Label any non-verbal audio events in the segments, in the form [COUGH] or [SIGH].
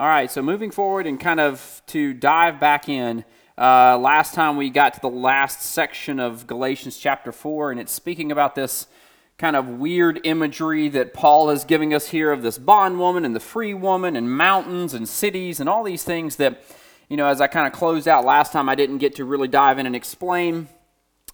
All right, so moving forward and kind of to dive back in, uh, last time we got to the last section of Galatians chapter 4, and it's speaking about this kind of weird imagery that Paul is giving us here of this bondwoman and the free woman and mountains and cities and all these things that, you know, as I kind of closed out last time, I didn't get to really dive in and explain.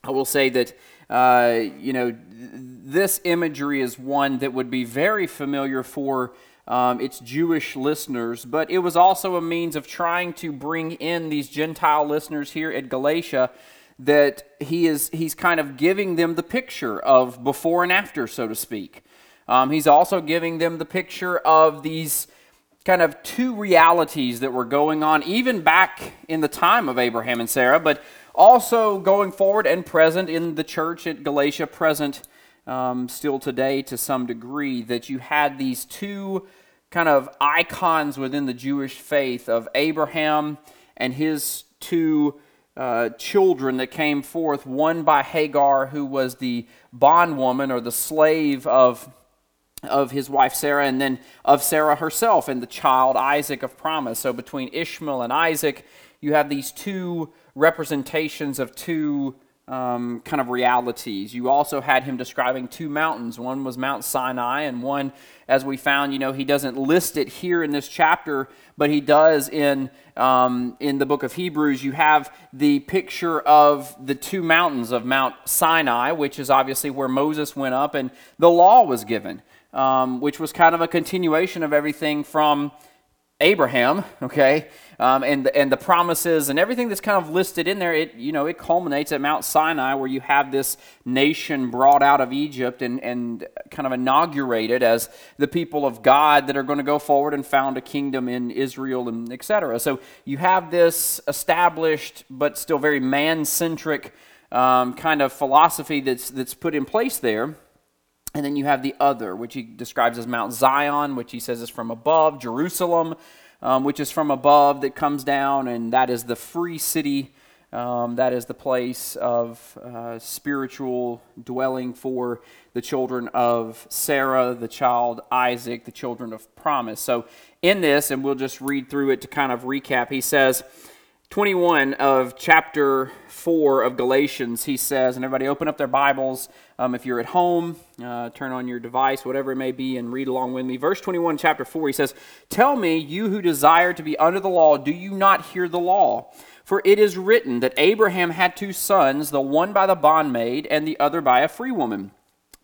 I will say that, uh, you know, this imagery is one that would be very familiar for um, its Jewish listeners, but it was also a means of trying to bring in these Gentile listeners here at Galatia that he is he's kind of giving them the picture of before and after, so to speak. Um, he's also giving them the picture of these kind of two realities that were going on even back in the time of Abraham and Sarah, but also going forward and present in the church at Galatia, present um, still today to some degree, that you had these two kind of icons within the Jewish faith of Abraham and his two uh, children that came forth, one by Hagar, who was the bondwoman or the slave of, of his wife Sarah, and then of Sarah herself, and the child Isaac of promise. So between Ishmael and Isaac, you have these two representations of two um, kind of realities. You also had him describing two mountains. One was Mount Sinai, and one, as we found, you know, he doesn't list it here in this chapter, but he does in um, in the book of Hebrews. You have the picture of the two mountains of Mount Sinai, which is obviously where Moses went up, and the law was given, um, which was kind of a continuation of everything from Abraham, okay, um, and the, and the promises and everything that's kind of listed in there. It you know it culminates at Mount Sinai, where you have this nation brought out of Egypt and and kind of inaugurated as the people of God that are going to go forward and found a kingdom in Israel and etc. So you have this established but still very man-centric um, kind of philosophy that's that's put in place there. And then you have the other, which he describes as Mount Zion, which he says is from above, Jerusalem, um, which is from above that comes down, and that is the free city. Um, that is the place of uh, spiritual dwelling for the children of Sarah, the child Isaac, the children of promise. So, in this, and we'll just read through it to kind of recap, he says, 21 of chapter 4 of Galatians, he says, and everybody open up their Bibles. Um, if you're at home, uh, turn on your device, whatever it may be, and read along with me. Verse 21, chapter 4, he says, Tell me, you who desire to be under the law, do you not hear the law? For it is written that Abraham had two sons, the one by the bondmaid and the other by a free woman.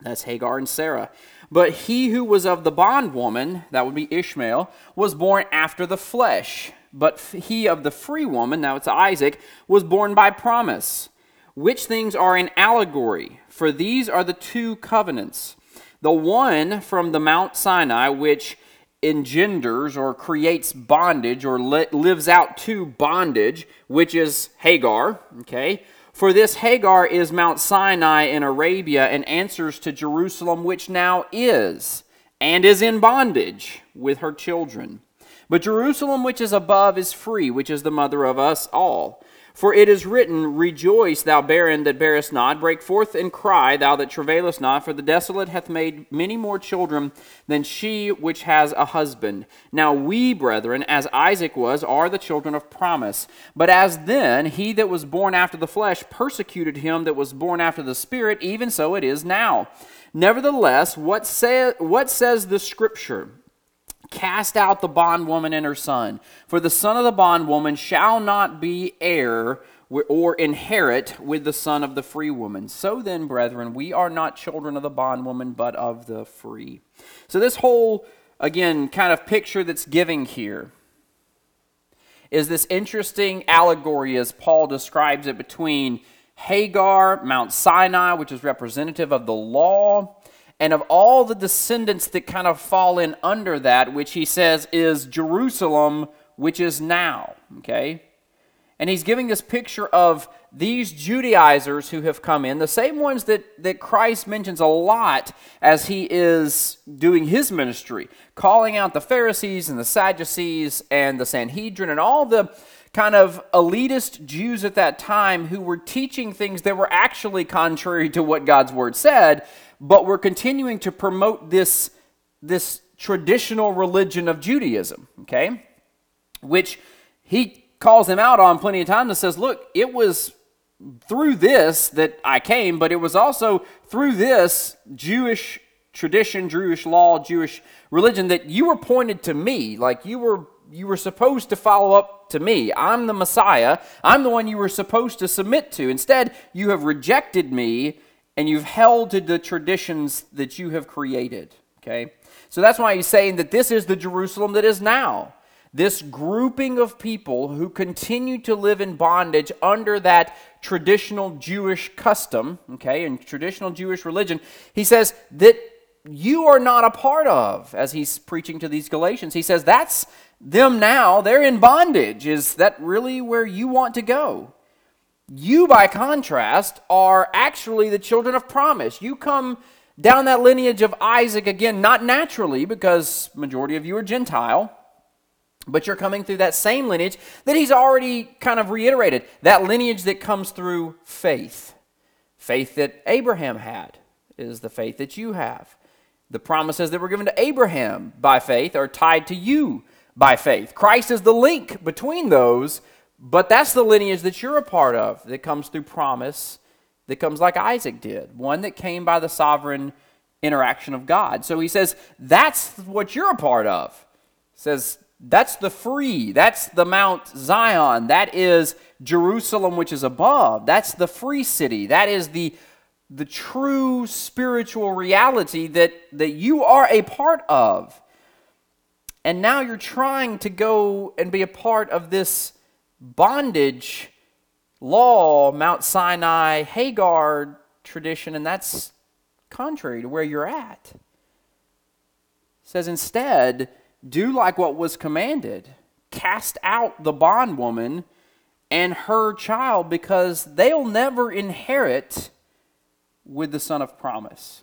That's Hagar and Sarah. But he who was of the bondwoman, that would be Ishmael, was born after the flesh but he of the free woman, now it's Isaac, was born by promise. Which things are an allegory? For these are the two covenants. The one from the Mount Sinai, which engenders or creates bondage or lives out to bondage, which is Hagar, okay? For this Hagar is Mount Sinai in Arabia and answers to Jerusalem, which now is, and is in bondage with her children. But Jerusalem which is above is free, which is the mother of us all. For it is written, Rejoice, thou barren that bearest not, break forth and cry, thou that travailest not, for the desolate hath made many more children than she which has a husband. Now we, brethren, as Isaac was, are the children of promise. But as then he that was born after the flesh persecuted him that was born after the Spirit, even so it is now. Nevertheless, what, say, what says the Scripture? Cast out the bondwoman and her son. For the son of the bondwoman shall not be heir or inherit with the son of the free woman. So then, brethren, we are not children of the bondwoman, but of the free. So, this whole, again, kind of picture that's giving here is this interesting allegory as Paul describes it between Hagar, Mount Sinai, which is representative of the law, and of all the descendants that kind of fall in under that, which he says is Jerusalem, which is now. Okay? And he's giving this picture of these Judaizers who have come in, the same ones that, that Christ mentions a lot as he is doing his ministry, calling out the Pharisees and the Sadducees and the Sanhedrin and all the kind of elitist Jews at that time who were teaching things that were actually contrary to what God's word said, but we're continuing to promote this, this traditional religion of Judaism, okay? which he calls him out on plenty of times and says, Look, it was through this that I came, but it was also through this Jewish tradition, Jewish law, Jewish religion that you were pointed to me. Like you were you were supposed to follow up to me. I'm the Messiah. I'm the one you were supposed to submit to. Instead, you have rejected me and you've held to the traditions that you have created. Okay? So that's why he's saying that this is the Jerusalem that is now. This grouping of people who continue to live in bondage under that traditional Jewish custom, okay, and traditional Jewish religion, he says that you are not a part of as he's preaching to these Galatians. He says that's them now. They're in bondage. Is that really where you want to go? You, by contrast, are actually the children of promise. You come down that lineage of Isaac again, not naturally, because majority of you are Gentile, but you're coming through that same lineage that he's already kind of reiterated. That lineage that comes through faith. Faith that Abraham had is the faith that you have. The promises that were given to Abraham by faith are tied to you by faith. Christ is the link between those, but that's the lineage that you're a part of that comes through promise, that comes like Isaac did, one that came by the sovereign interaction of God. So he says, that's what you're a part of. He says, that's the free. That's the Mount Zion. That is Jerusalem, which is above. That's the free city. That is the, the true spiritual reality that, that you are a part of. And now you're trying to go and be a part of this bondage law, Mount Sinai, Hagar tradition, and that's contrary to where you're at. It says instead, do like what was commanded cast out the bondwoman and her child because they'll never inherit with the son of promise.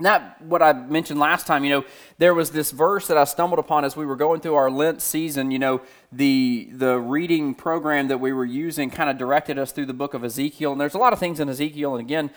Not what I mentioned last time, you know, there was this verse that I stumbled upon as we were going through our Lent season. You know, the the reading program that we were using kind of directed us through the book of Ezekiel, and there's a lot of things in Ezekiel. And again,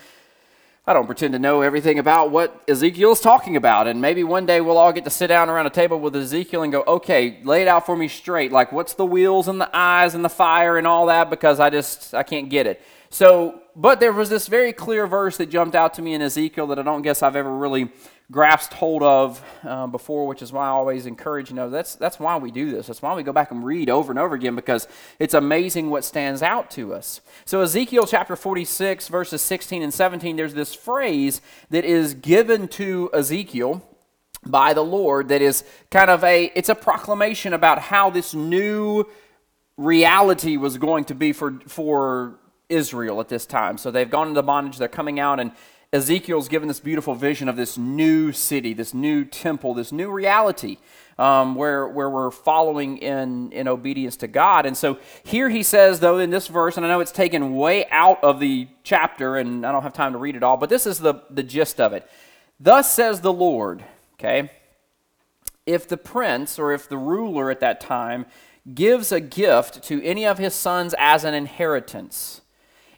I don't pretend to know everything about what Ezekiel is talking about. And maybe one day we'll all get to sit down around a table with Ezekiel and go, okay, lay it out for me straight. Like, what's the wheels and the eyes and the fire and all that? Because I just, I can't get it. So, but there was this very clear verse that jumped out to me in Ezekiel that I don't guess I've ever really grasped hold of uh, before, which is why I always encourage, you know, that's, that's why we do this. That's why we go back and read over and over again because it's amazing what stands out to us. So, Ezekiel chapter 46, verses 16 and 17, there's this phrase that is given to Ezekiel by the Lord that is kind of a, it's a proclamation about how this new reality was going to be for, for Israel at this time. So they've gone into bondage, they're coming out, and Ezekiel's given this beautiful vision of this new city, this new temple, this new reality um, where, where we're following in, in obedience to God. And so here he says, though, in this verse, and I know it's taken way out of the chapter, and I don't have time to read it all, but this is the, the gist of it. Thus says the Lord, okay? If the prince or if the ruler at that time gives a gift to any of his sons as an inheritance,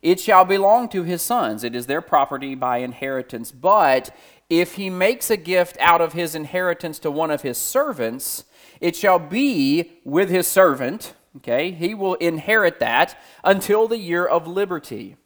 it shall belong to his sons. It is their property by inheritance. But if he makes a gift out of his inheritance to one of his servants, it shall be with his servant. Okay, he will inherit that until the year of liberty.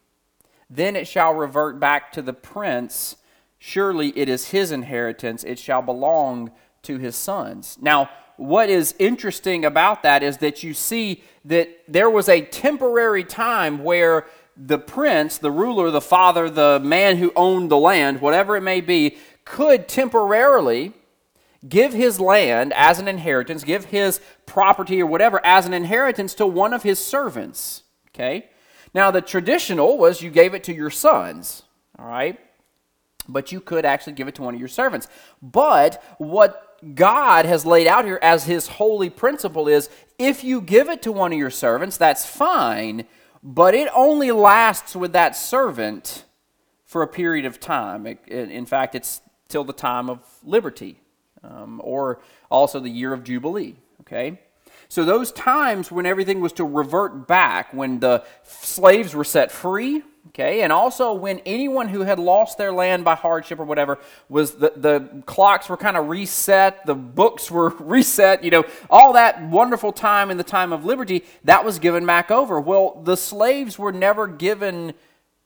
Then it shall revert back to the prince. Surely it is his inheritance. It shall belong to his sons. Now, what is interesting about that is that you see that there was a temporary time where the prince, the ruler, the father, the man who owned the land, whatever it may be, could temporarily give his land as an inheritance, give his property or whatever as an inheritance to one of his servants. Okay? Now, the traditional was you gave it to your sons, all right? But you could actually give it to one of your servants. But what God has laid out here as his holy principle is if you give it to one of your servants, that's fine but it only lasts with that servant for a period of time. In fact, it's till the time of liberty um, or also the year of Jubilee. Okay? So, those times when everything was to revert back, when the slaves were set free, Okay, and also when anyone who had lost their land by hardship or whatever was the, the clocks were kind of reset, the books were [LAUGHS] reset, you know, all that wonderful time in the time of liberty, that was given back over. Well, the slaves were never given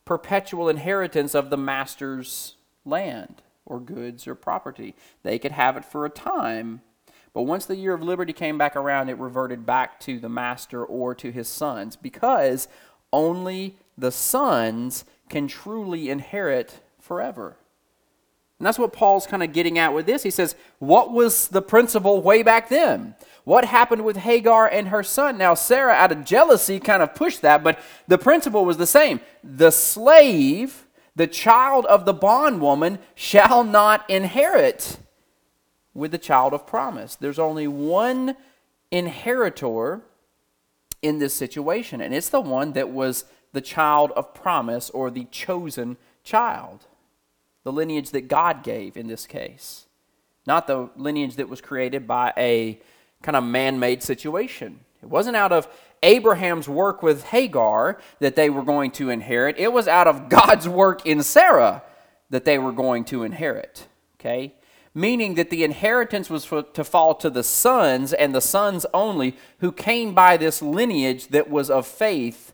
perpetual inheritance of the master's land or goods or property. They could have it for a time, but once the year of liberty came back around, it reverted back to the master or to his sons because only the sons can truly inherit forever. And that's what Paul's kind of getting at with this. He says, What was the principle way back then? What happened with Hagar and her son? Now, Sarah, out of jealousy, kind of pushed that, but the principle was the same. The slave, the child of the bondwoman, shall not inherit with the child of promise. There's only one inheritor in this situation, and it's the one that was the child of promise or the chosen child, the lineage that God gave in this case, not the lineage that was created by a kind of man made situation. It wasn't out of Abraham's work with Hagar that they were going to inherit, it was out of God's work in Sarah that they were going to inherit. Okay? Meaning that the inheritance was for, to fall to the sons and the sons only who came by this lineage that was of faith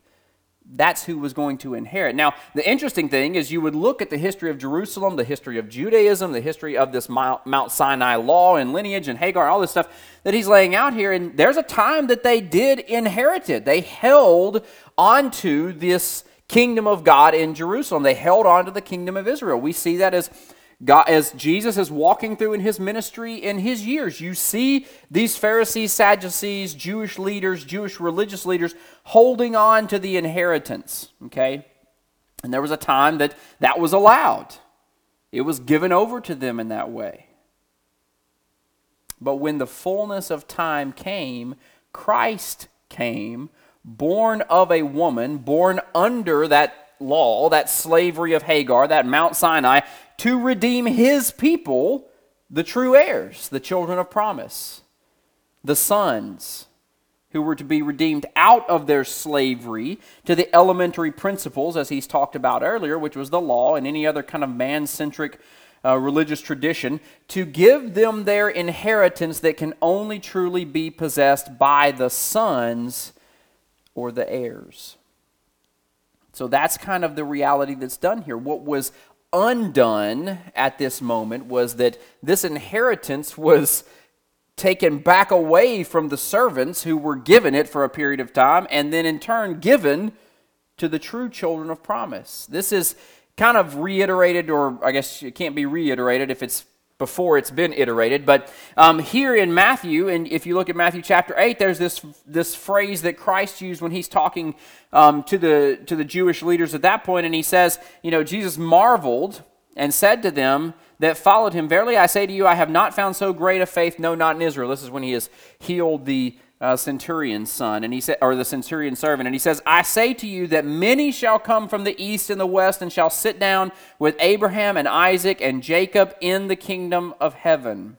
that's who was going to inherit. Now, the interesting thing is you would look at the history of Jerusalem, the history of Judaism, the history of this Mount Sinai law and lineage and Hagar, all this stuff that he's laying out here. And there's a time that they did inherit it. They held onto this kingdom of God in Jerusalem. They held on to the kingdom of Israel. We see that as God, as Jesus is walking through in his ministry in his years, you see these Pharisees, Sadducees, Jewish leaders, Jewish religious leaders holding on to the inheritance. Okay? And there was a time that that was allowed, it was given over to them in that way. But when the fullness of time came, Christ came, born of a woman, born under that law, that slavery of Hagar, that Mount Sinai, to redeem his people, the true heirs, the children of promise, the sons who were to be redeemed out of their slavery to the elementary principles, as he's talked about earlier, which was the law and any other kind of man centric uh, religious tradition, to give them their inheritance that can only truly be possessed by the sons or the heirs. So that's kind of the reality that's done here. What was undone at this moment was that this inheritance was taken back away from the servants who were given it for a period of time and then in turn given to the true children of promise. This is kind of reiterated, or I guess it can't be reiterated if it's before it's been iterated. But um, here in Matthew, and if you look at Matthew chapter 8, there's this, this phrase that Christ used when he's talking um, to, the, to the Jewish leaders at that point, and he says, You know, Jesus marveled and said to them that followed him, Verily I say to you, I have not found so great a faith, no, not in Israel. This is when he has healed the uh, centurion's son, and he said, or the centurion servant, and he says, "I say to you that many shall come from the east and the west, and shall sit down with Abraham and Isaac and Jacob in the kingdom of heaven.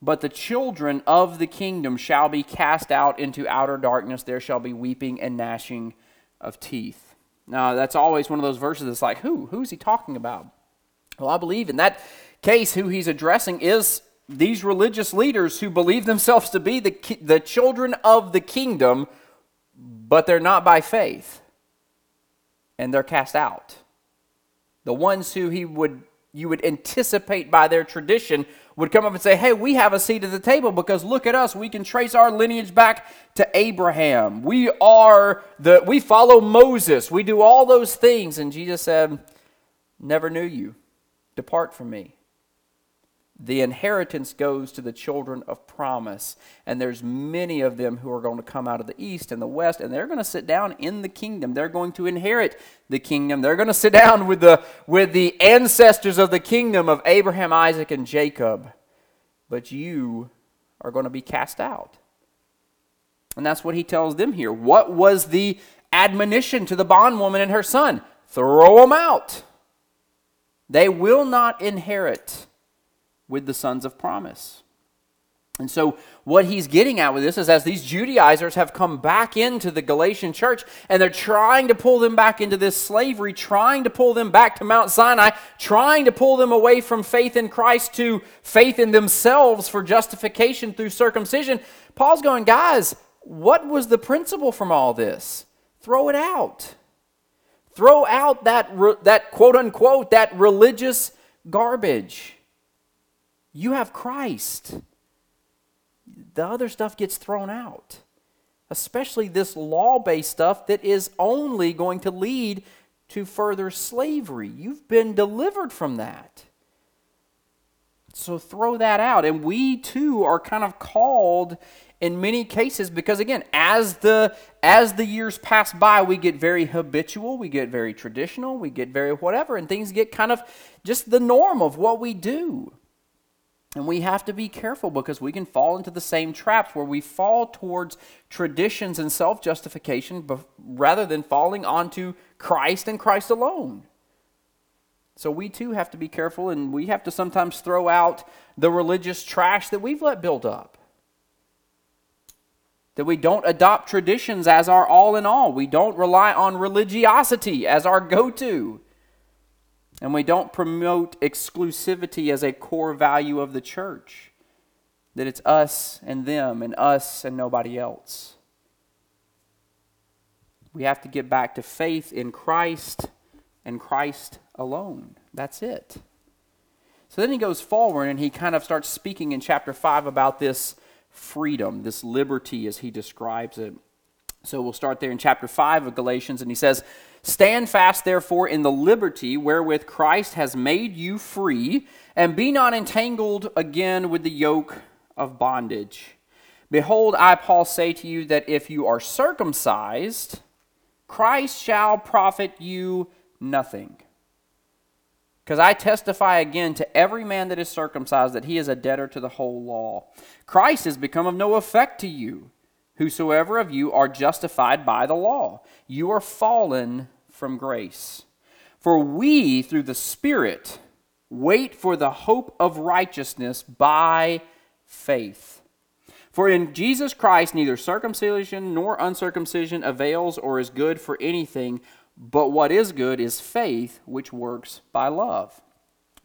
But the children of the kingdom shall be cast out into outer darkness. There shall be weeping and gnashing of teeth." Now, that's always one of those verses that's like, who? Who's he talking about? Well, I believe in that case, who he's addressing is these religious leaders who believe themselves to be the, the children of the kingdom, but they're not by faith. And they're cast out. The ones who he would you would anticipate by their tradition would come up and say, Hey, we have a seat at the table because look at us. We can trace our lineage back to Abraham. We are the we follow Moses. We do all those things. And Jesus said, Never knew you. Depart from me the inheritance goes to the children of promise. And there's many of them who are going to come out of the east and the west and they're going to sit down in the kingdom. They're going to inherit the kingdom. They're going to sit down with the with the ancestors of the kingdom of Abraham Isaac and Jacob. But you are going to be cast out. And that's what he tells them here. What was the admonition to the bondwoman and her son? Throw them out. They will not inherit with the sons of promise. And so, what he's getting at with this is as these Judaizers have come back into the Galatian church and they're trying to pull them back into this slavery, trying to pull them back to Mount Sinai, trying to pull them away from faith in Christ to faith in themselves for justification through circumcision, Paul's going, guys, what was the principle from all this? Throw it out. Throw out that, that quote unquote, that religious garbage. You have Christ the other stuff gets thrown out. Especially this law based stuff that is only going to lead to further slavery. You've been delivered from that. So throw that out. And we too are kind of called in many cases because again, as the as the years pass by, we get very habitual, we get very traditional, we get very whatever, and things get kind of just the norm of what we do. And we have to be careful because we can fall into the same traps where we fall towards traditions and self justification rather than falling onto Christ and Christ alone. So we too have to be careful and we have to sometimes throw out the religious trash that we've let build up. That we don't adopt traditions as our all in all. We don't rely on religiosity as our go to. And we don't promote exclusivity as a core value of the church, that it's us and them and us and nobody else. We have to get back to faith in Christ and Christ alone. That's it. So then he goes forward and he kind of starts speaking in chapter 5 about this freedom, this liberty as he describes it. So we'll start there in chapter 5 of Galatians, and he says, Stand fast, therefore, in the liberty wherewith Christ has made you free, and be not entangled again with the yoke of bondage. Behold, I, Paul, say to you that if you are circumcised, Christ shall profit you nothing. Because I testify again to every man that is circumcised that he is a debtor to the whole law. Christ has become of no effect to you, whosoever of you are justified by the law. You are fallen from grace. For we, through the Spirit, wait for the hope of righteousness by faith. For in Jesus Christ neither circumcision nor uncircumcision avails or is good for anything, but what is good is faith which works by love.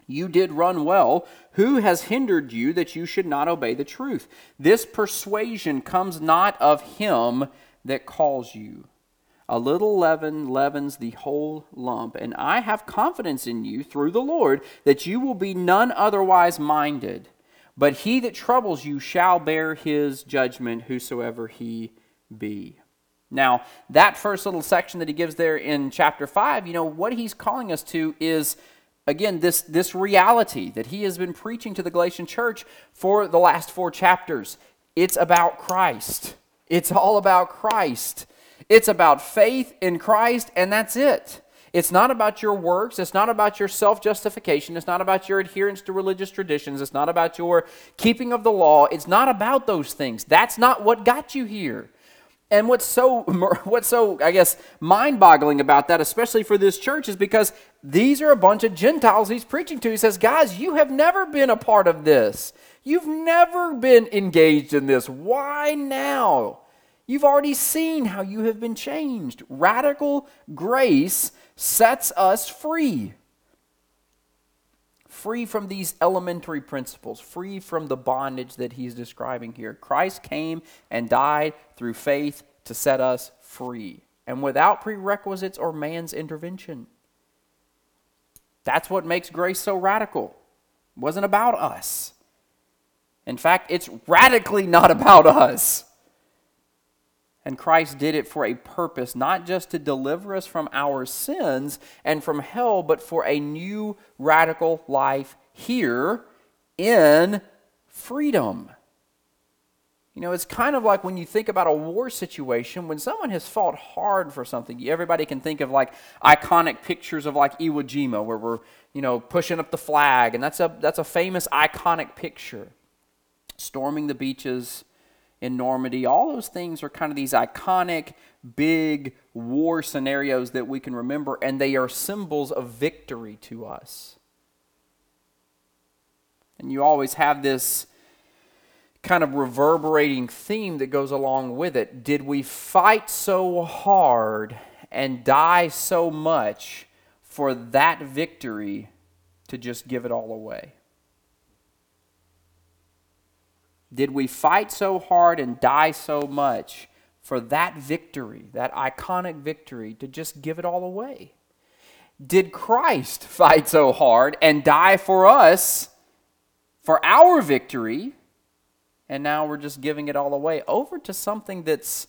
You did run well. Who has hindered you that you should not obey the truth? This persuasion comes not of him that calls you. A little leaven leavens the whole lump, and I have confidence in you through the Lord that you will be none otherwise minded. But he that troubles you shall bear his judgment, whosoever he be. Now, that first little section that he gives there in chapter 5, you know, what he's calling us to is, again, this, this reality that he has been preaching to the Galatian church for the last four chapters. It's about Christ. It's all about Christ. It's about faith in Christ, and that's it. It's not about your works. It's not about your self justification. It's not about your adherence to religious traditions. It's not about your keeping of the law. It's not about those things. That's not what got you here. And what's so, [LAUGHS] what's so, I guess, mind boggling about that, especially for this church, is because these are a bunch of Gentiles he's preaching to. He says, Guys, you have never been a part of this. You've never been engaged in this. Why now? You've already seen how you have been changed. Radical grace sets us free. Free from these elementary principles, free from the bondage that he's describing here. Christ came and died through faith to set us free, and without prerequisites or man's intervention. That's what makes grace so radical. It wasn't about us. In fact, it's radically not about us. And Christ did it for a purpose, not just to deliver us from our sins and from hell, but for a new radical life here in freedom. You know, it's kind of like when you think about a war situation, when someone has fought hard for something, everybody can think of like iconic pictures of like Iwo Jima, where we're, you know, pushing up the flag, and that's a, that's a famous iconic picture. Storming the beaches, in Normandy. All those things are kind of these iconic, big war scenarios that we can remember, and they are symbols of victory to us. And you always have this kind of reverberating theme that goes along with it. Did we fight so hard and die so much for that victory to just give it all away? Did we fight so hard and die so much for that victory, that iconic victory, to just give it all away? Did Christ [LAUGHS] fight so hard and die for us for our victory? And now we're just giving it all away over to something that's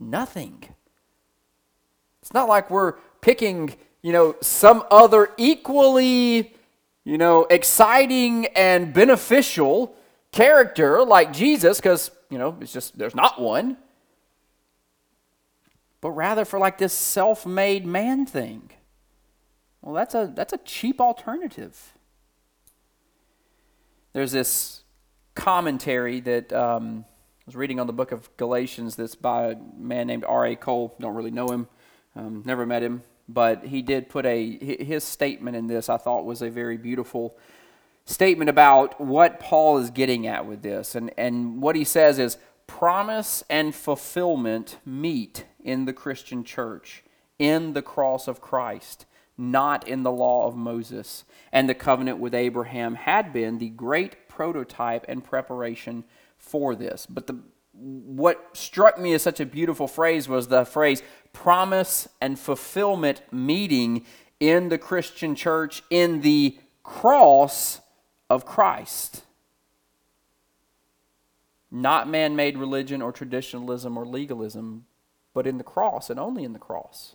nothing. It's not like we're picking, you know, some other equally, you know, exciting and beneficial character like Jesus, because, you know, it's just, there's not one. But rather for like this self made man thing. Well, that's a, that's a cheap alternative. There's this commentary that um, I was reading on the book of Galatians that's by a man named R.A. Cole. Don't really know him, um, never met him, but he did put a, his statement in this I thought was a very beautiful statement about what Paul is getting at with this. And, and what he says is promise and fulfillment meet in the Christian church, in the cross of Christ, not in the law of Moses. And the covenant with Abraham had been the great prototype and preparation for this. But the, what struck me as such a beautiful phrase was the phrase promise and fulfillment meeting in the Christian church in the cross of Christ. Not man made religion or traditionalism or legalism, but in the cross and only in the cross.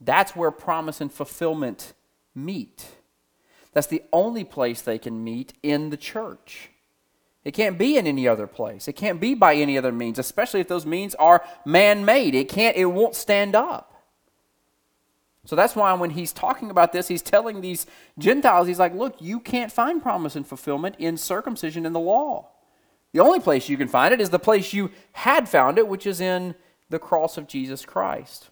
That's where promise and fulfillment meet. That's the only place they can meet in the church. It can't be in any other place. It can't be by any other means, especially if those means are man-made. It can't it won't stand up. So that's why when he's talking about this, he's telling these Gentiles, he's like, look, you can't find promise and fulfillment in circumcision in the law. The only place you can find it is the place you had found it, which is in the cross of Jesus Christ.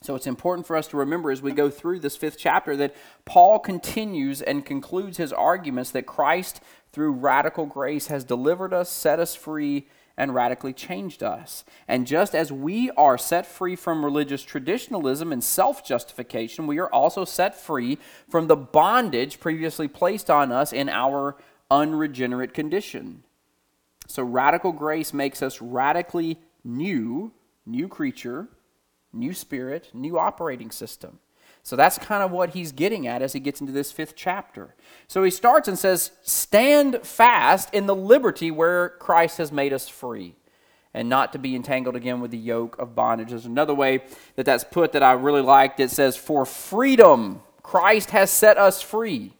So it's important for us to remember as we go through this fifth chapter that Paul continues and concludes his arguments that Christ, through radical grace, has delivered us, set us free, and radically changed us. And just as we are set free from religious traditionalism and self justification, we are also set free from the bondage previously placed on us in our unregenerate condition. So, radical grace makes us radically new, new creature, new spirit, new operating system. So that's kind of what he's getting at as he gets into this fifth chapter. So he starts and says, Stand fast in the liberty where Christ has made us free, and not to be entangled again with the yoke of bondage. There's another way that that's put that I really liked. It says, For freedom Christ has set us free.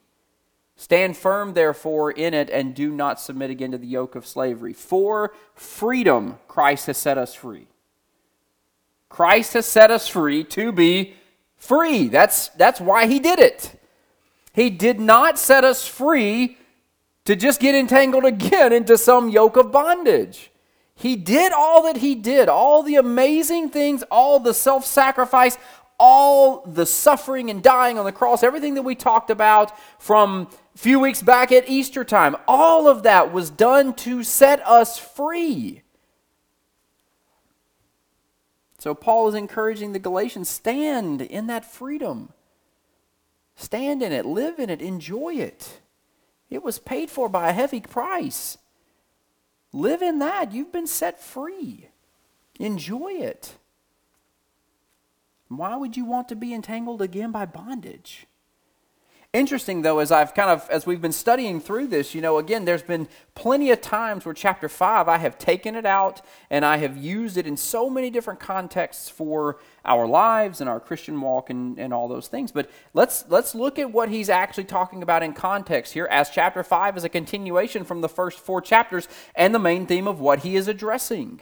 Stand firm, therefore, in it, and do not submit again to the yoke of slavery. For freedom Christ has set us free. Christ has set us free to be free. That's, that's why he did it. He did not set us free to just get entangled [LAUGHS] again into some yoke of bondage. He did all that he did, all the amazing things, all the self sacrifice, all the suffering and dying on the cross, everything that we talked about from a few weeks back at Easter time, all of that was done to set us free. So Paul is encouraging the Galatians stand in that freedom. Stand in it, live in it, enjoy it. It was paid for by a heavy price. Live in that. You've been set free. Enjoy it. Why would you want to be entangled again by bondage? Interesting though, as I've kind of as we've been studying through this, you know, again, there's been plenty of times where chapter five I have taken it out and I have used it in so many different contexts for our lives and our Christian walk and, and all those things. But let's let's look at what he's actually talking about in context here, as chapter five is a continuation from the first four chapters and the main theme of what he is addressing.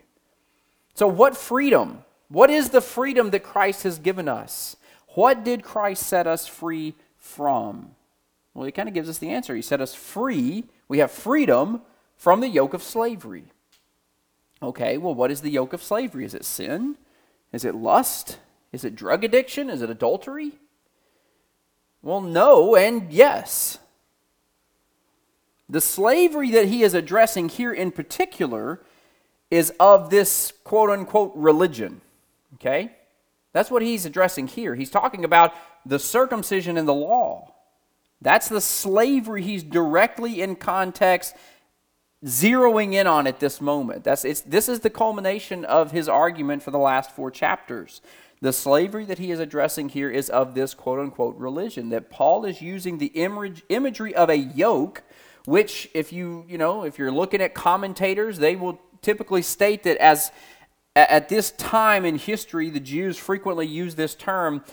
So, what freedom? What is the freedom that Christ has given us? What did Christ set us free from? Well, he kind of gives us the answer. He set us free. We have freedom from the yoke of slavery. Okay, well, what is the yoke of slavery? Is it sin? Is it lust? Is it drug addiction? Is it adultery? Well, no and yes. The slavery that he is addressing here in particular is of this quote unquote religion. Okay? That's what he's addressing here. He's talking about the circumcision and the law. That's the slavery he's directly in context zeroing in on at this moment. That's, it's, this is the culmination of his argument for the last four chapters. The slavery that he is addressing here is of this quote unquote religion, that Paul is using the image, imagery of a yoke, which, if you, you know, if you're looking at commentators, they will typically state that as at this time in history, the Jews frequently use this term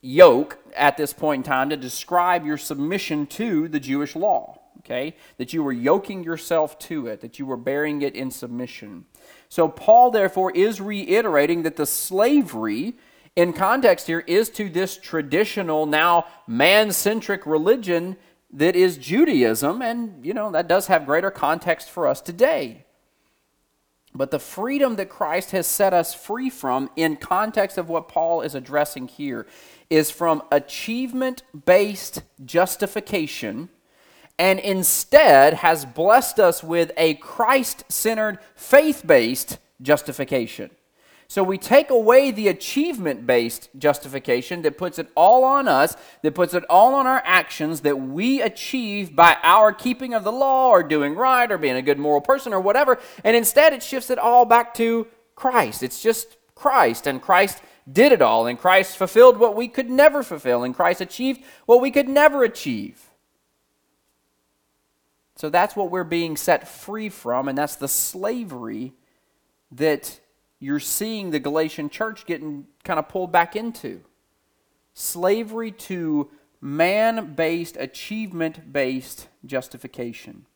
yoke at this point in time to describe your submission to the Jewish law. Okay? That you were yoking yourself to it, that you were bearing it in submission. So, Paul, therefore, is reiterating that the slavery in context here is to this traditional, now man centric religion that is Judaism, and, you know, that does have greater context for us today. But the freedom that Christ has set us free from, in context of what Paul is addressing here, is from achievement based justification and instead has blessed us with a Christ centered, faith based justification. So we take away the achievement based justification that puts it all on us, that puts it all on our actions that we achieve by our keeping of the law or doing right or being a good moral person or whatever. And instead it shifts it all back to Christ. It's just Christ. And Christ did it all. And Christ fulfilled what we could never fulfill. And Christ achieved what we could never achieve. So that's what we're being set free from, and that's the slavery that you're seeing the Galatian church getting kind of pulled back into. Slavery to man based, achievement based justification.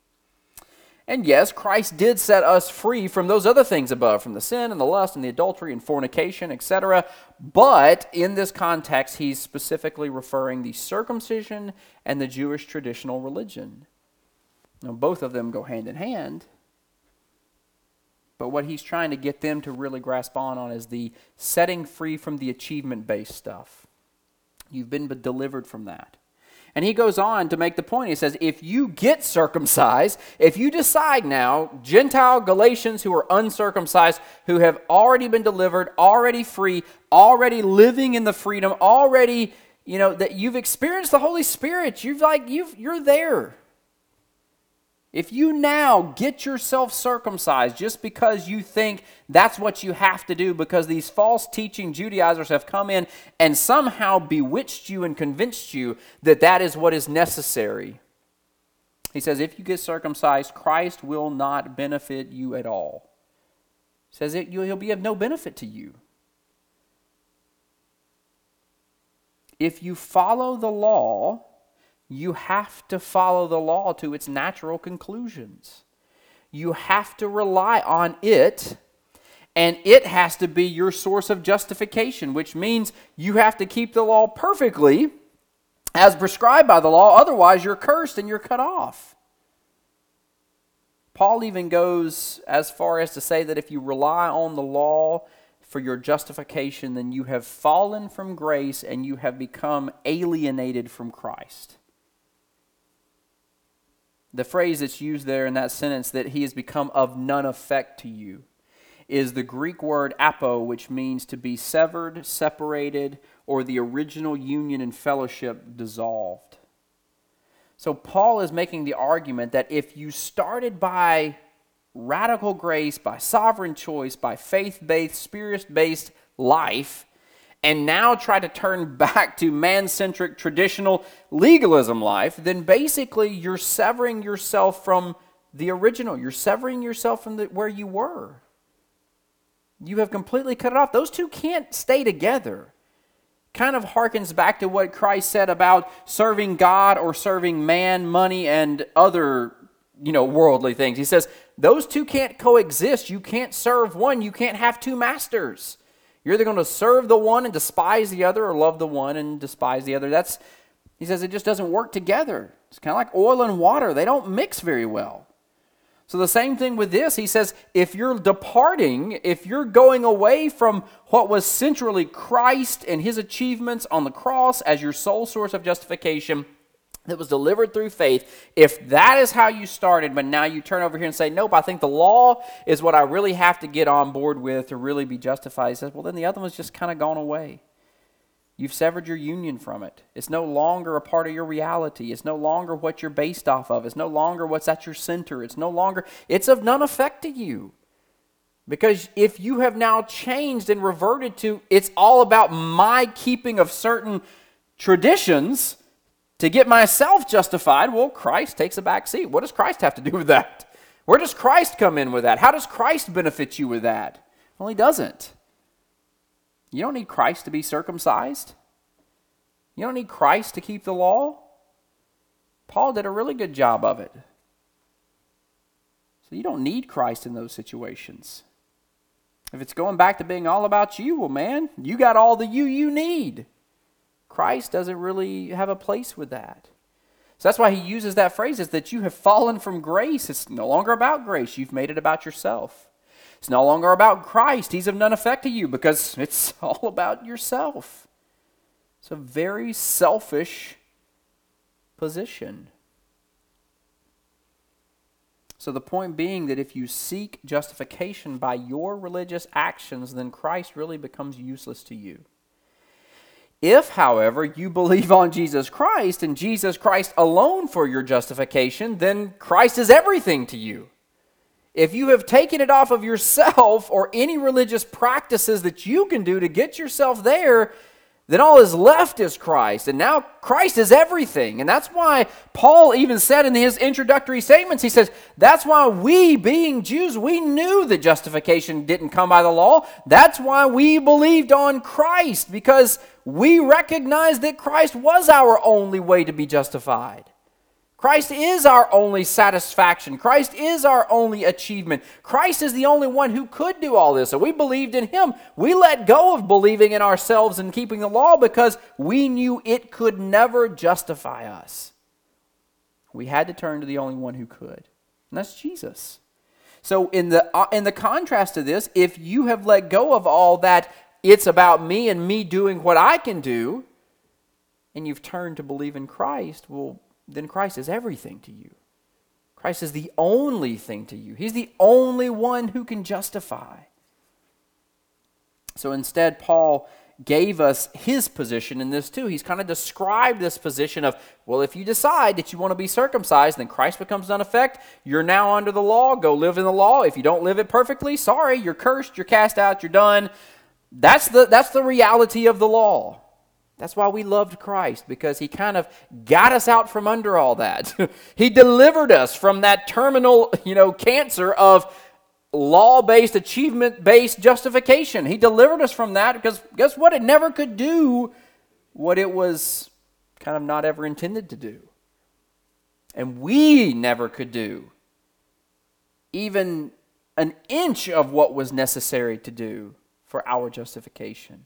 And yes, Christ did set us free from those other things above, from the sin and the lust and the adultery and fornication, etc. But in this context, he's specifically referring the circumcision and the Jewish traditional religion. Now, both of them go hand in hand. But what he's trying to get them to really grasp on on is the setting free from the achievement based stuff. You've been delivered from that. And he goes on to make the point. He says, if you get circumcised, if you decide now, Gentile Galatians who are uncircumcised, who have already been delivered, already free, already living in the freedom, already, you know, that you've experienced the Holy Spirit, you've like, you've, you're there. If you now get yourself circumcised just because you think that's what you have to do, because these false teaching Judaizers have come in and somehow bewitched you and convinced you that that is what is necessary, he says, if you get circumcised, Christ will not benefit you at all. He says it, he'll be of no benefit to you. If you follow the law, you have to follow the law to its natural conclusions. You have to rely on it, and it has to be your source of justification, which means you have to keep the law perfectly as prescribed by the law, otherwise, you're cursed and you're cut off. Paul even goes as far as to say that if you rely on the law for your justification, then you have fallen from grace and you have become alienated from Christ. The phrase that's used there in that sentence, that he has become of none effect to you, is the Greek word apo, which means to be severed, separated, or the original union and fellowship dissolved. So Paul is making the argument that if you started by radical grace, by sovereign choice, by faith based, spirit based life, and now try to turn [LAUGHS] back to man centric traditional legalism life, then basically you're severing yourself from the original. You're severing yourself from the, where you were. You have completely cut it off. Those two can't stay together. Kind of harkens back to what Christ said about serving God or serving man, money, and other you know worldly things. He says those two can't coexist. You can't serve one. You can't have two masters. You're either going to serve the one and despise the other or love the one and despise the other. That's he says it just doesn't work together. It's kind of like oil and water. They don't mix very well. So the same thing with this. He says if you're departing, if you're going away from what was centrally Christ and his achievements on the cross as your sole source of justification, that was delivered through faith, if that is how you started, but now you turn over here and say, Nope, I think the law is what I really have to get on board with to really be justified, he says, Well, then the other one's just kind of gone away. You've severed your union from it. It's no longer a part of your reality. It's no longer what you're based off of. It's no longer what's at your center. It's no longer, it's of none effect to you. Because if you have now changed and reverted to, it's all about my keeping of certain traditions to get myself justified, well, Christ takes a back seat. What does Christ have to do with that? Where does Christ come in with that? How does Christ benefit you with that? Well, he doesn't. You don't need Christ to be circumcised. You don't need Christ to keep the law. Paul did a really good job of it. So you don't need Christ in those situations. If it's going back to being all about you, well, man, you got all the you you need. Christ doesn't really have a place with that. So that's why he uses that phrase is that you have fallen from grace. It's no longer about grace. You've made it about yourself. It's no longer about Christ. He's of none effect to you because [LAUGHS] it's all about yourself. It's a very selfish position. So, the point being that if you seek justification by your religious actions, then Christ really becomes useless to you. If, however, you believe on Jesus Christ and Jesus Christ alone for your justification, then Christ is everything to you. If you have taken it off of yourself or any religious practices that you can do to get yourself there, then all is left is Christ. And now Christ is everything. And that's why Paul even said in his introductory statements, he says, That's why we, being Jews, we knew that justification didn't come by the law. That's why we believed on Christ, because we recognized that Christ was our only way to be justified. Christ is our only satisfaction. Christ is our only achievement. Christ is the only one who could do all this. So we believed in him. We let go of believing in ourselves and keeping the law because we knew it could never justify us. We had to turn to the only one who could, and that's Jesus. So in the uh, in the contrast to this, if you have let go of all that it's about me and me doing what I can do, and you've turned to believe in Christ, well, then Christ is everything to you. Christ is the only thing to you. He's the only one who can justify. So instead, Paul gave us his position in this too. He's kind of described this position of, well, if you decide that you want to be circumcised, then Christ becomes none effect. You're now under the law. Go live in the law. If you don't live it perfectly, sorry, you're cursed, you're cast out, you're done. That's the, that's the reality of the law. That's why we loved Christ, because he kind of got us out from under all that. [LAUGHS] he delivered us from that terminal, you know, cancer of law-based, achievement-based justification. He delivered us from that because guess what? It never could do what it was kind of not ever intended to do. And we never could do even an inch of what was necessary to do for our justification.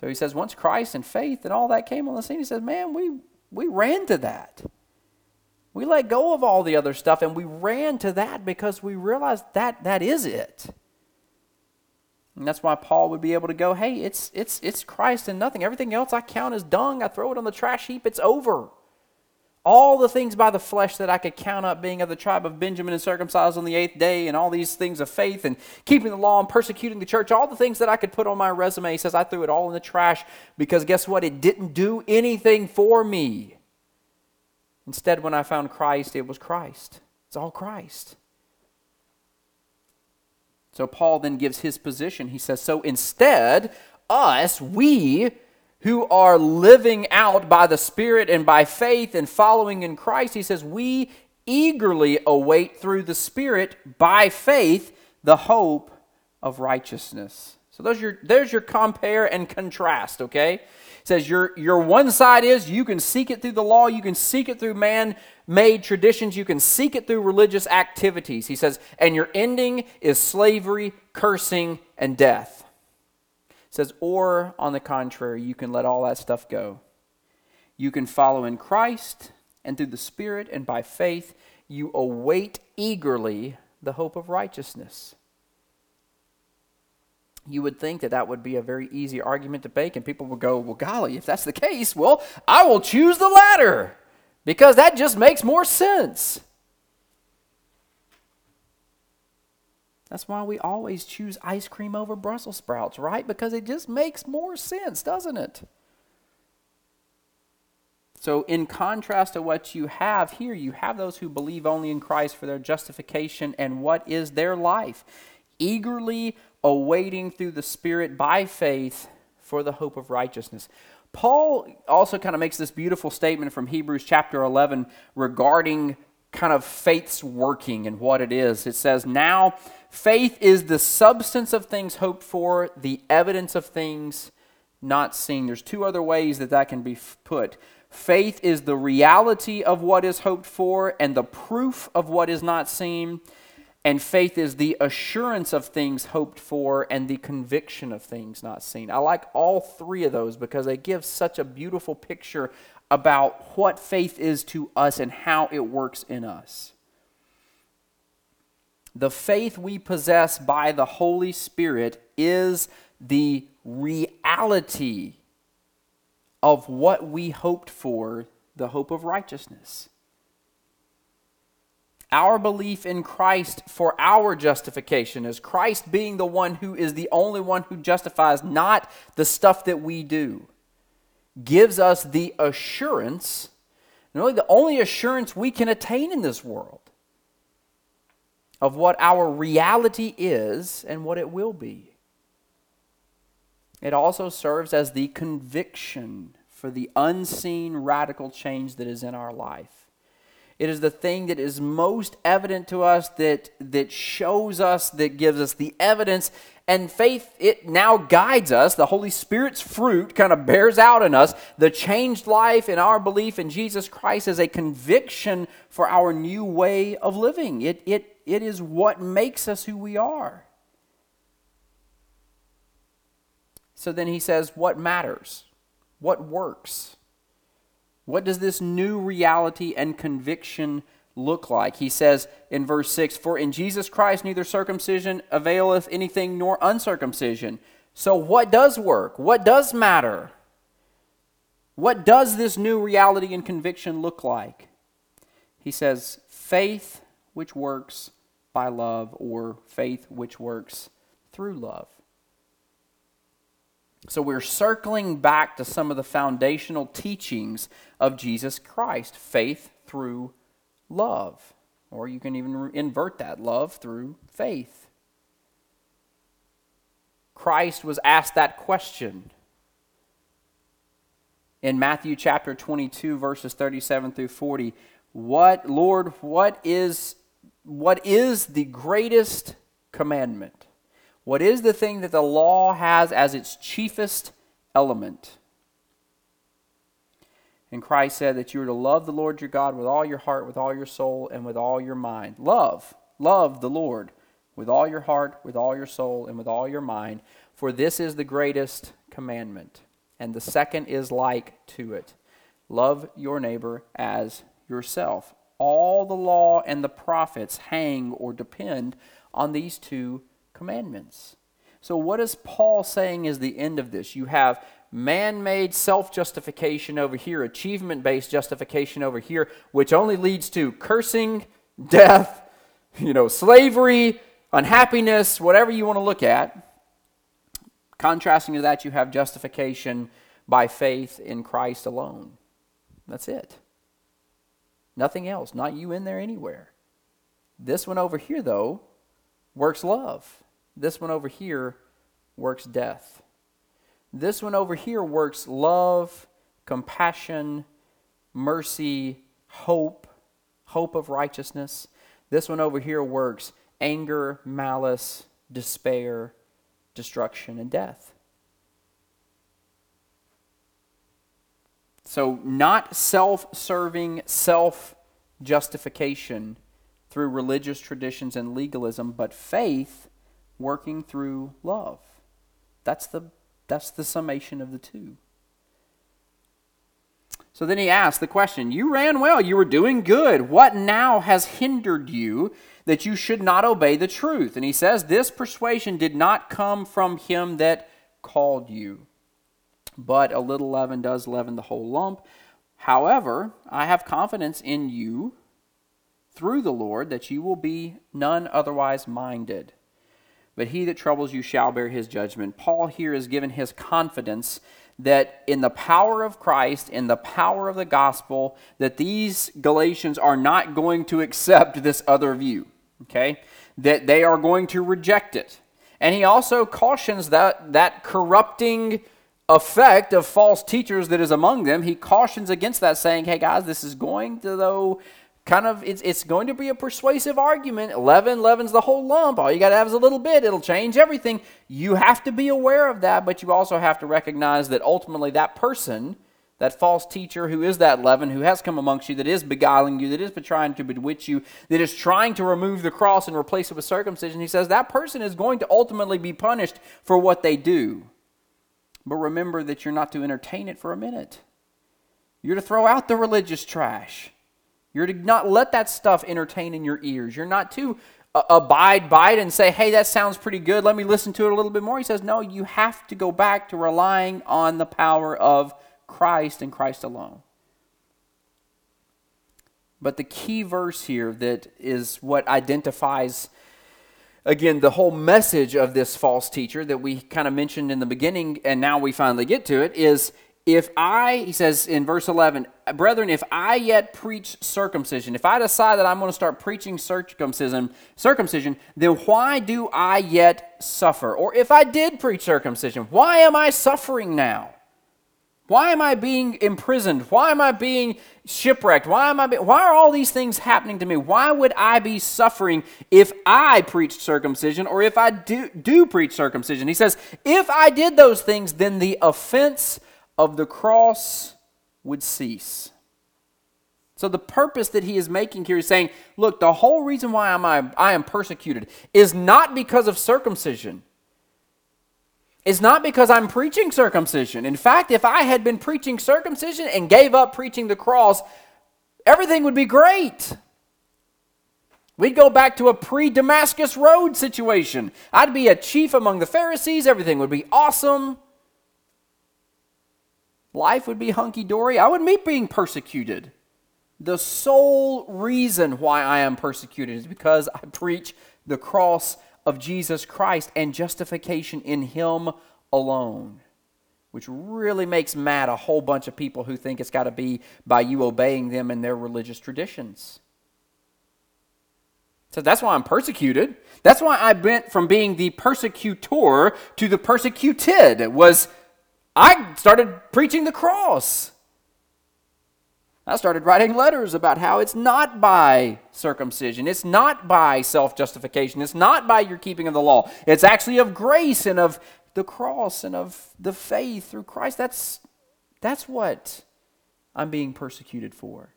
So he says, once Christ and faith and all that came on the scene, he says, man, we, we ran to that. We let go of all the other stuff and we ran to that because we realized that that is it. And that's why Paul would be able to go, hey, it's, it's, it's Christ and nothing. Everything else I count as dung. I throw it on the trash heap. It's over all the things by the flesh that I could count up being of the tribe of Benjamin and circumcised on the eighth day, and all these things of faith and keeping the law and persecuting the church, all the things that I could put on my resume, he says, I threw it all in the trash because guess what? It didn't do anything for me. Instead, when I found Christ, it was Christ. It's all Christ. So Paul then gives his position. He says, So instead, us, we, who are living out by the Spirit and by faith and following in Christ, he says, we eagerly await through the Spirit by faith the hope of righteousness. So there's your, there's your compare and contrast, okay? It says your, your one side is you can seek it through the law, you can seek it through man made traditions, you can seek it through religious activities. He says, and your ending is slavery, cursing, and death says, or on the contrary, you can let all that stuff go. You can follow in Christ, and through the Spirit and by faith, you await eagerly the hope of righteousness. You would think that that would be a very easy argument to make, and people would go, Well, golly, if that's the case, well, I will choose the latter. because that just makes more sense. That's why we always choose ice cream over Brussels sprouts, right? Because it just makes more sense, doesn't it? So, in contrast to what you have here, you have those who believe only in Christ for their justification and what is their life, eagerly awaiting through the Spirit by faith for the hope of righteousness. Paul also kind of makes this beautiful statement from Hebrews chapter 11 regarding kind of faith's working and what it is. It says, Now faith is the substance of things hoped for, the evidence of things not seen. There's two other ways that that can be put. Faith is the reality of what is hoped for and the proof of what is not seen. And faith is the assurance of things hoped for and the conviction of things not seen. I like all three of those because they give such a beautiful picture about what faith is to us and how it works in us. The faith we possess by the Holy Spirit is the reality of what we hoped for, the hope of righteousness. Our belief in Christ for our justification, as Christ being the one who is the only one who justifies, not the stuff that we do, gives us the assurance, and really the only assurance we can attain in this world, of what our reality is and what it will be. It also serves as the conviction for the unseen radical change that is in our life. It is the thing that is most evident to us, that, that shows us, that gives us the evidence. And faith, it now guides us. The Holy Spirit's fruit kind of bears out in us. The changed life in our belief in Jesus Christ is a conviction for our new way of living. It, it, it is what makes us who we are. So then he says, What matters? What works? What does this new reality and conviction look like? He says in verse 6 For in Jesus Christ neither circumcision availeth anything nor uncircumcision. So, what does work? What does matter? What does this new reality and conviction look like? He says, faith which works by love, or faith which works through love. So we're circling back to some of the foundational teachings of Jesus Christ faith through love. Or you can even invert that love through faith. Christ was asked that question in Matthew chapter 22 verses 37 through 40 what lord what is what is the greatest commandment what is the thing that the law has as its chiefest element? And Christ said that you are to love the Lord your God with all your heart, with all your soul, and with all your mind. Love, love the Lord with all your heart, with all your soul, and with all your mind. For this is the greatest commandment. And the second is like to it love your neighbor as yourself. All the law and the prophets hang or depend on these two commandments. So, what is Paul saying is the end of this? You have man made self justification over here, achievement based justification over here, which only leads to cursing, death, you know, slavery, unhappiness, whatever you want to look at. Contrasting to that, you have justification by faith in Christ alone. That's it. Nothing else, not you in there anywhere. This one over here, though, works love. This one over here works death. This one over here works love, compassion, mercy, hope, hope of righteousness. This one over here works anger, malice, despair, destruction, and death. So, not self serving, self justification through religious traditions and legalism, but faith working through love. That's the, that's the summation of the two. So then he asks the question You ran well, you were doing good. What now has hindered you that you should not obey the truth? And he says, This persuasion did not come from him that called you. But a little leaven does leaven the whole lump. However, I have confidence in you through the Lord that you will be none otherwise minded. But he that troubles you shall bear his judgment. Paul here is given his confidence that in the power of Christ, in the power of the gospel, that these Galatians are not going to accept this other view. Okay? That they are going to reject it. And he also cautions that that corrupting effect of false teachers that is among them. He cautions against that, saying, hey guys, this is going to, though, kind of, it's, it's going to be a persuasive argument. Leaven, leaven's the whole lump. All you got to have is a little bit. It'll change everything. You have to be aware of that, but you also have to recognize that ultimately that person, that false teacher who is that leaven, who has come amongst you, that is beguiling you, that is trying to bewitch you, that is trying to remove the cross and replace it with circumcision, he says that person is going to ultimately be punished for what they do. But remember that you're not to entertain it for a minute. You're to throw out the religious trash. You're to not let that stuff entertain in your ears. You're not to uh, abide by it and say, hey, that sounds pretty good. Let me listen to it a little bit more. He says, no, you have to go back to relying on the power of Christ and Christ alone. But the key verse here that is what identifies again, the whole message of this false teacher that we kind of mentioned in the beginning, and now we finally get to it, is if I, he says in verse 11, brethren, if I yet preach circumcision, if I decide that I'm going to start preaching circumcision, circumcision, then why do I yet suffer? Or if I did preach circumcision, why am I suffering now? Why am I being imprisoned? Why am I being shipwrecked? Why am I be, why are all these things happening to me? Why would I be suffering if I preached circumcision or if I do, do preach circumcision? He says, if I did those things, then the offense of the cross would cease. So the purpose that he is making here is saying, look, the whole reason why I'm, I, am persecuted is not because of circumcision. It's not because I'm preaching circumcision. In fact, if I had been preaching circumcision and gave up preaching the cross, everything would be great. We'd go back to a pre Damascus Road situation. I'd be a chief among the Pharisees. Everything would be awesome. Life would be hunky dory. I wouldn't be being persecuted. The sole reason why I am persecuted is because I preach the cross of Jesus Christ and justification in Him alone, which really makes mad a whole bunch of people who think it's got to be by you obeying them and their religious traditions. So that's why I'm persecuted. That's why I went from being the persecutor to the persecuted was I started preaching the cross. I started writing letters about how it's not by circumcision, it's not by self justification, it's not by your keeping of the law. It's actually of grace and of the cross and of the faith through Christ. That's, that's what I'm being persecuted for.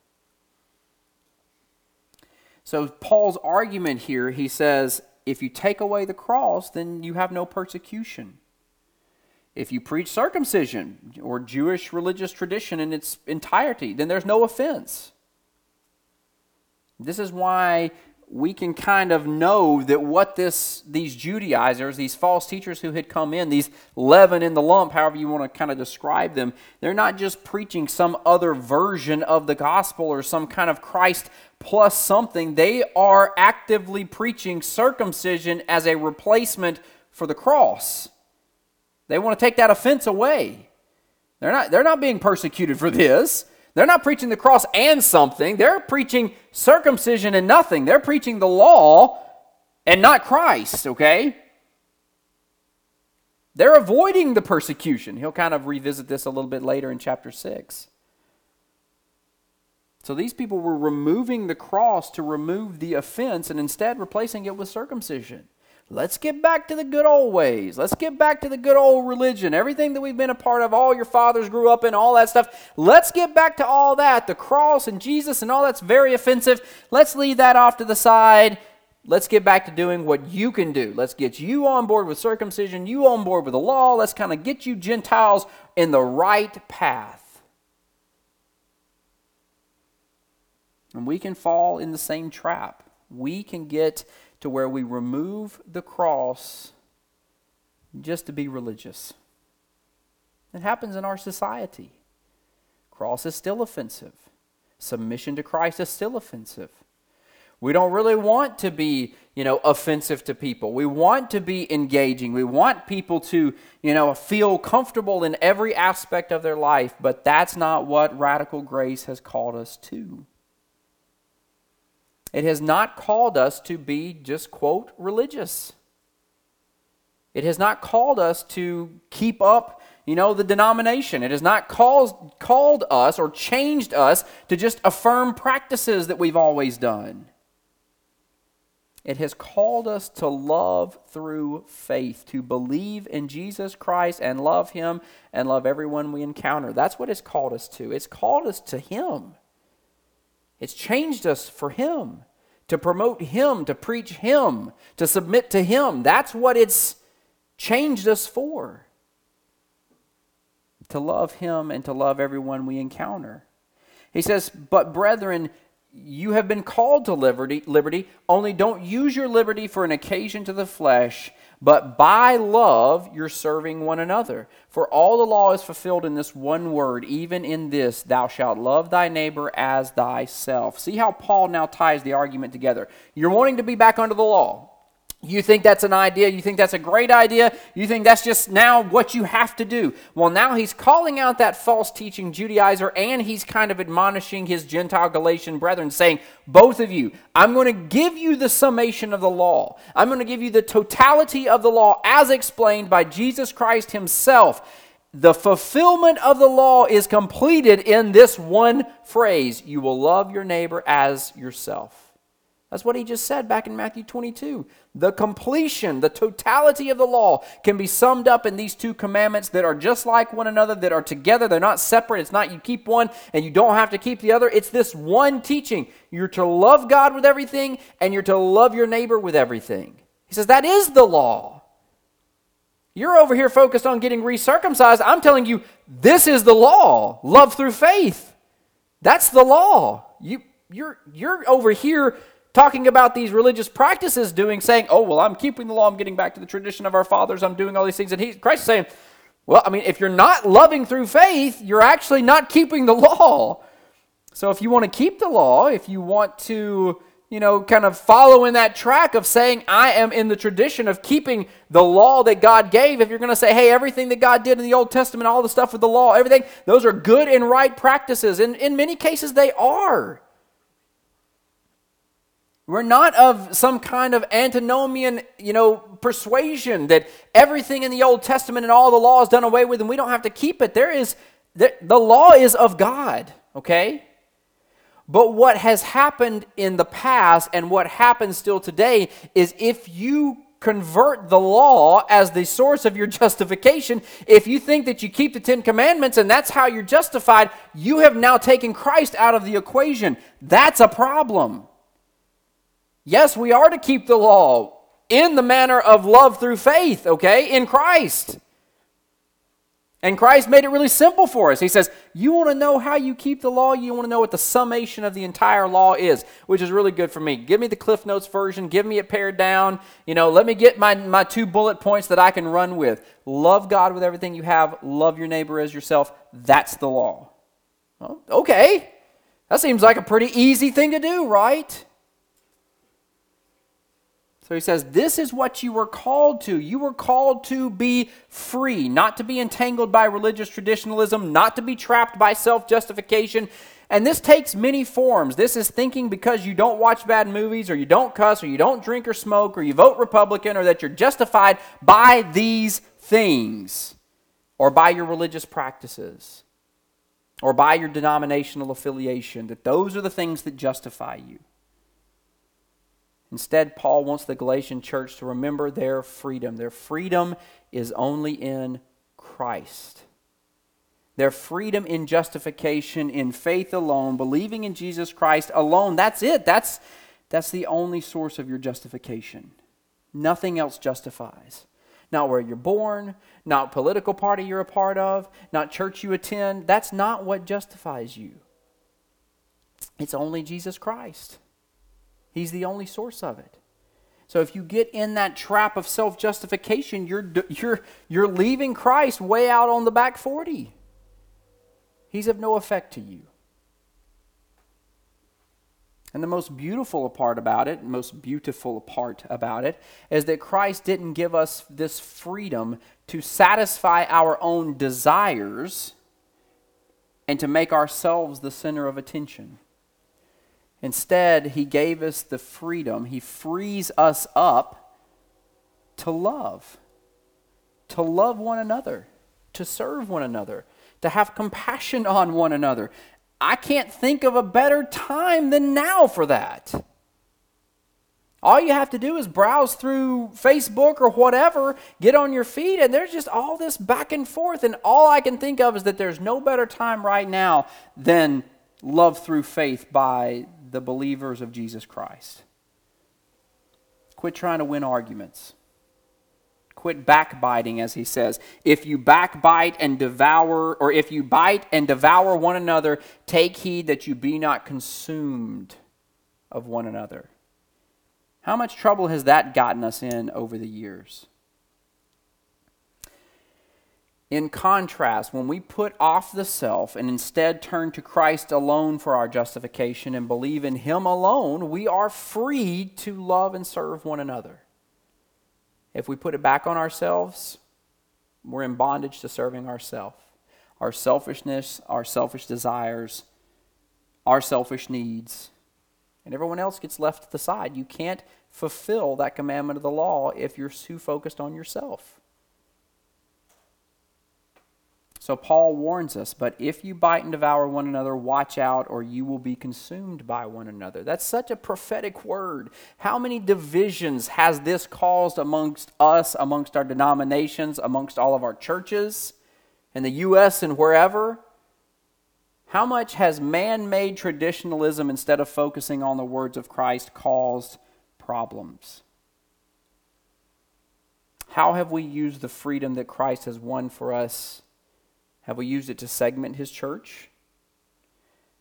So, Paul's argument here, he says, if you take away the cross, then you have no persecution. If you preach circumcision or Jewish religious tradition in its entirety, then there's no offense. This is why we can kind of know that what this these Judaizers, these false teachers who had come in, these leaven in the lump, however you want to kind of describe them, they're not just preaching some other version of the gospel or some kind of Christ plus something. They are actively preaching circumcision as a replacement for the cross. They want to take that offense away. They're not, they're not being persecuted for this. They're not preaching the cross and something. They're preaching circumcision and nothing. They're preaching the law and not Christ, okay? They're avoiding the persecution. He'll kind of revisit this a little bit later in chapter 6. So these people were removing the cross to remove the offense and instead replacing it with circumcision. Let's get back to the good old ways. Let's get back to the good old religion. Everything that we've been a part of, all your fathers grew up in, all that stuff. Let's get back to all that. The cross and Jesus and all that's very offensive. Let's leave that off to the side. Let's get back to doing what you can do. Let's get you on board with circumcision, you on board with the law. Let's kind of get you Gentiles in the right path. And we can fall in the same trap. We can get to where we remove the cross just to be religious. It happens in our society. cross is still offensive. Submission to Christ is still offensive. We don't really want to be, you know, offensive to people. We want to be engaging. We want people to, you know, feel comfortable in every aspect of their life, but that's not what radical grace has called us to. It has not called us to be just, quote, religious. It has not called us to keep up, you know, the denomination. It has not called, called us or changed us to just affirm practices that we've always done. It has called us to love through faith, to believe in Jesus Christ and love Him and love everyone we encounter. That's what it's called us to. It's called us to Him. It's changed us for Him, to promote Him, to preach Him, to submit to Him. That's what it's changed us for. To love Him and to love everyone we encounter. He says, But brethren, you have been called to liberty, liberty, only don't use your liberty for an occasion to the flesh, but by love you're serving one another. For all the law is fulfilled in this one word, even in this, thou shalt love thy neighbor as thyself. See how Paul now ties the argument together. You're wanting to be back under the law. You think that's an idea. You think that's a great idea. You think that's just now what you have to do. Well, now he's calling out that false teaching Judaizer and he's kind of admonishing his Gentile Galatian brethren, saying, Both of you, I'm going to give you the summation of the law. I'm going to give you the totality of the law as explained by Jesus Christ himself. The fulfillment of the law is completed in this one phrase you will love your neighbor as yourself. That's what he just said back in Matthew 22. The completion, the totality of the law can be summed up in these two commandments that are just like one another, that are together. They're not separate. It's not you keep one and you don't have to keep the other. It's this one teaching. You're to love God with everything and you're to love your neighbor with everything. He says that is the law. You're over here focused on getting recircumcised. I'm telling you, this is the law. Love through faith. That's the law. You, you're, you're over here talking about these religious practices doing, saying, oh, well, I'm keeping the law, I'm getting back to the tradition of our fathers, I'm doing all these things. And he, Christ is saying, well, I mean, if you're not loving through faith, you're actually not keeping the [LAUGHS] law. So if you want to keep the law, if you want to, you know, kind of follow in that track of saying, I am in the tradition of keeping the law that God gave, if you're going to say, hey, everything that God did in the Old Testament, all the stuff with the law, everything, those are good and right practices. And in many cases, they are. We're not of some kind of antinomian, you know, persuasion that everything in the Old Testament and all the law is done away with and we don't have to keep it. There is the, the law is of God, okay? But what has happened in the past and what happens still today is if you convert the law as the source of your [LAUGHS] justification, if you think that you keep the Ten Commandments and that's how you're justified, you have now taken Christ out of the equation. That's a problem. Yes, we are to keep the law in the manner of love through faith, okay, in Christ. And Christ made it really simple for us. He says, You want to know how you keep the law? You want to know what the summation of the entire law is, which is really good for me. Give me the Cliff Notes version, give me it pared down. You know, let me get my, my two bullet points that I can run with. Love God with everything you have, love your neighbor as yourself. That's the law. Well, okay. That seems like a pretty easy thing to do, right? So he says, This is what you were called to. You were called to be free, not to be entangled by religious traditionalism, not to be trapped by self justification. And this takes many forms. This is thinking because you don't watch bad movies, or you don't cuss, or you don't drink or smoke, or you vote Republican, or that you're justified by these things, or by your religious practices, or by your denominational affiliation, that those are the things that justify you. Instead, Paul wants the Galatian church to remember their freedom. Their freedom is only in Christ. Their freedom in justification, in faith alone, believing in Jesus Christ alone. That's it. That's, that's the only source of your justification. Nothing else justifies. Not where you're born, not political party you're a part of, not church you attend. That's not what justifies you. It's only Jesus Christ. He's the only source of it. So if you get in that trap of self-justification, you're you're you're leaving Christ way out on the back 40. he's of no effect to you. And the most beautiful part about it, most beautiful part about it, is that Christ didn't give us this freedom to satisfy our own desires and to make ourselves the center of attention. Instead, he gave us the freedom, he frees us up to love, to love one another, to serve one another, to have compassion on one another. I can't think of a better time than now for that. All you have to do is browse through Facebook or whatever, get on your feet, and there's just all this back and forth. And all I can think of is that there's no better time right now than love through faith by the believers of Jesus Christ. Quit trying to win arguments. Quit backbiting, as he says. If you backbite and devour, or if you bite and devour one another, take heed that you be not consumed of one another. How much trouble has that gotten us in over the years? In contrast, when we put off the self and instead turn to Christ alone for our justification and believe in Him alone, we are free to love and serve one another. If we put it back on ourselves, we're in bondage to serving ourselves. Our selfishness, our selfish desires, our selfish needs, and everyone else gets left to the side. You can't fulfill that commandment of the law if you're too focused on yourself. So Paul warns us, but if you bite and devour one another, watch out, or you will be consumed by one another. That's such a prophetic word. How many divisions has this caused amongst us, amongst our denominations, amongst all of our churches, in the U.S. and wherever? How much has man made traditionalism, instead of focusing on the words of Christ, caused problems? How have we used the freedom that Christ has won for us? Have we used it to segment his church?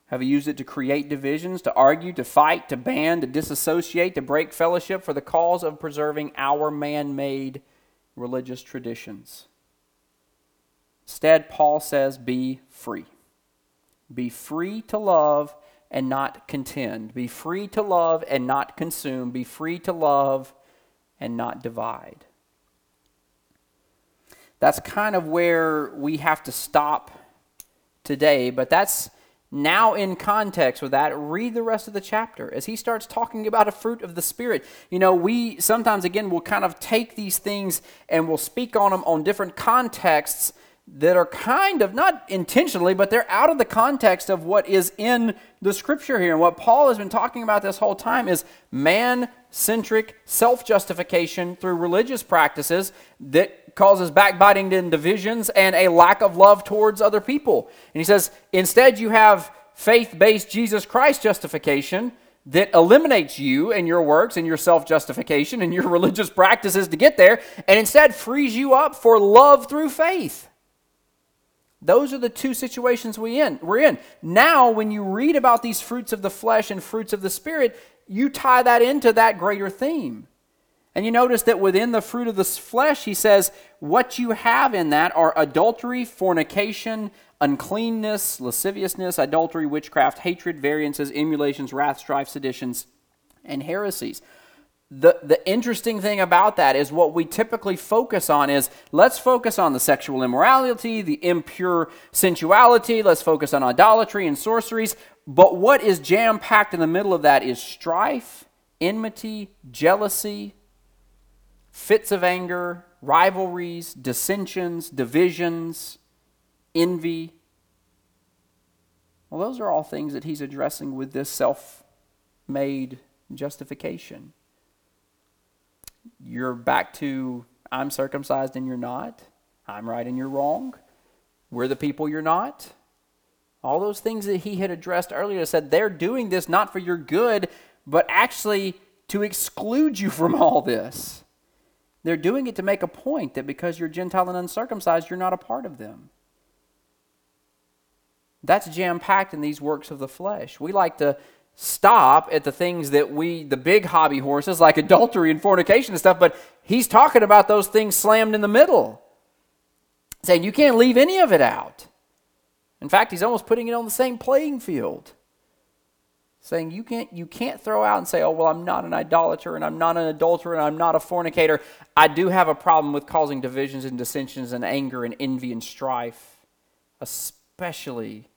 Have we used it to create divisions, to argue, to fight, to ban, to disassociate, to break fellowship for the cause of preserving our man made religious traditions? Instead, Paul says, be free. Be free to love and not contend. Be free to love and not consume. Be free to love and not divide that's kind of where we have to stop today. But that's now in context with that. Read the rest of the chapter as he starts talking about a fruit of the Spirit. You know, we sometimes, again, will kind of take these things and we'll speak on them on different contexts that are kind of not intentionally, but they're out of the context of what is in the scripture here. And what Paul has been talking about this whole time is man centric self justification through religious practices that causes backbiting and divisions and a lack of love towards other people. And he says, instead, you have faith based Jesus Christ justification that eliminates you and your works and your self justification and your [LAUGHS] religious practices to get there, and instead frees you up for love through faith. Those are the two situations we in, we're in. Now, when you read about these fruits of the flesh and fruits of the Spirit, you tie that into that greater theme. And you notice that within the fruit of the flesh, he says, what you have in that are adultery, fornication, uncleanness, lasciviousness, adultery, witchcraft, hatred, variances, emulations, wrath, strife, seditions, and heresies. The, the interesting thing about that is what we typically focus on is let's focus on the sexual immorality, the impure sensuality, let's focus on idolatry and sorceries. But what is jam packed in the middle of that is strife, enmity, jealousy, fits of anger, rivalries, dissensions, divisions, envy. Well, those are all things that he's addressing with this self made justification. You're back to I'm circumcised and you're not. I'm right and you're wrong. We're the people you're not. All those things that he had addressed earlier said they're doing this not for your good, but actually to exclude you from all this. They're doing it to make a point that because you're Gentile and uncircumcised, you're not a part of them. That's jam packed in these works of the flesh. We like to stop at the things that we, the big hobby horses, like adultery and fornication and stuff, but he's talking about those things slammed in the middle, saying you can't leave any of it out. In fact, he's almost putting it on the same playing field. Saying you can't, you can't throw out and say, oh, well, I'm not an idolater and I'm not an adulterer and I'm not a fornicator. I do have a problem with causing divisions and dissensions and anger and envy and strife, especially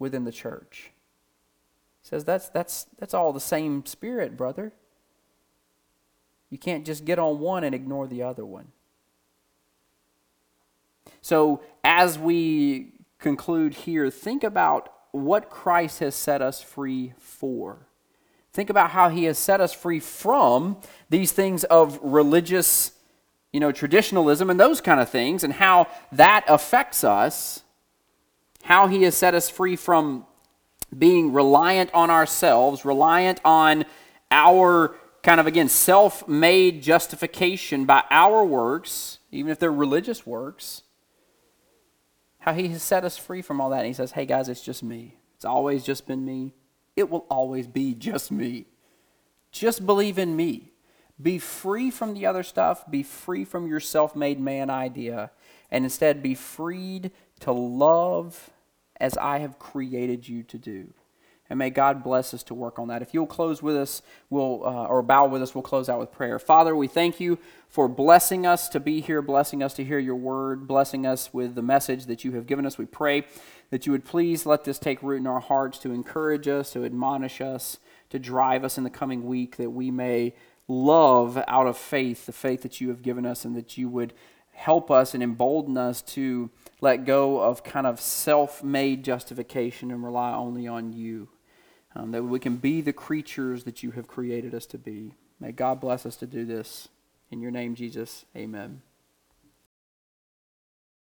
within the church. He says that's, that's, that's all the same spirit, brother. You can't just get on one and ignore the other one. So, as we conclude here, think about what Christ has set us free for. Think about how he has set us free from these things of religious, you know, traditionalism and those kind of things, and how that affects us. How he has set us free from being reliant on ourselves, reliant on our kind of, again, self made justification by our works, even if they're religious works how he has set us free from all that. And he says, hey guys, it's just me. It's always just been me. It will always be just me. Just believe in me. Be free from the other stuff. Be free from your self made man idea. And instead, be freed to love as I have created you to do. And may God bless us to work on that. If you'll close with us, we'll, uh, or bow with us, we'll close out with prayer. Father, we thank you for blessing us to be here, blessing us to hear your word, blessing us with the message that you have given us. We pray that you would please let this take root in our hearts to encourage us, to admonish us, to drive us in the coming week, that we may love out of faith the faith that you have given us, and that you would help us and embolden us to let go of kind of self made justification and rely only on you um, that we can be the creatures that you have created us to be. May God bless us to do this. In your name, Jesus, amen.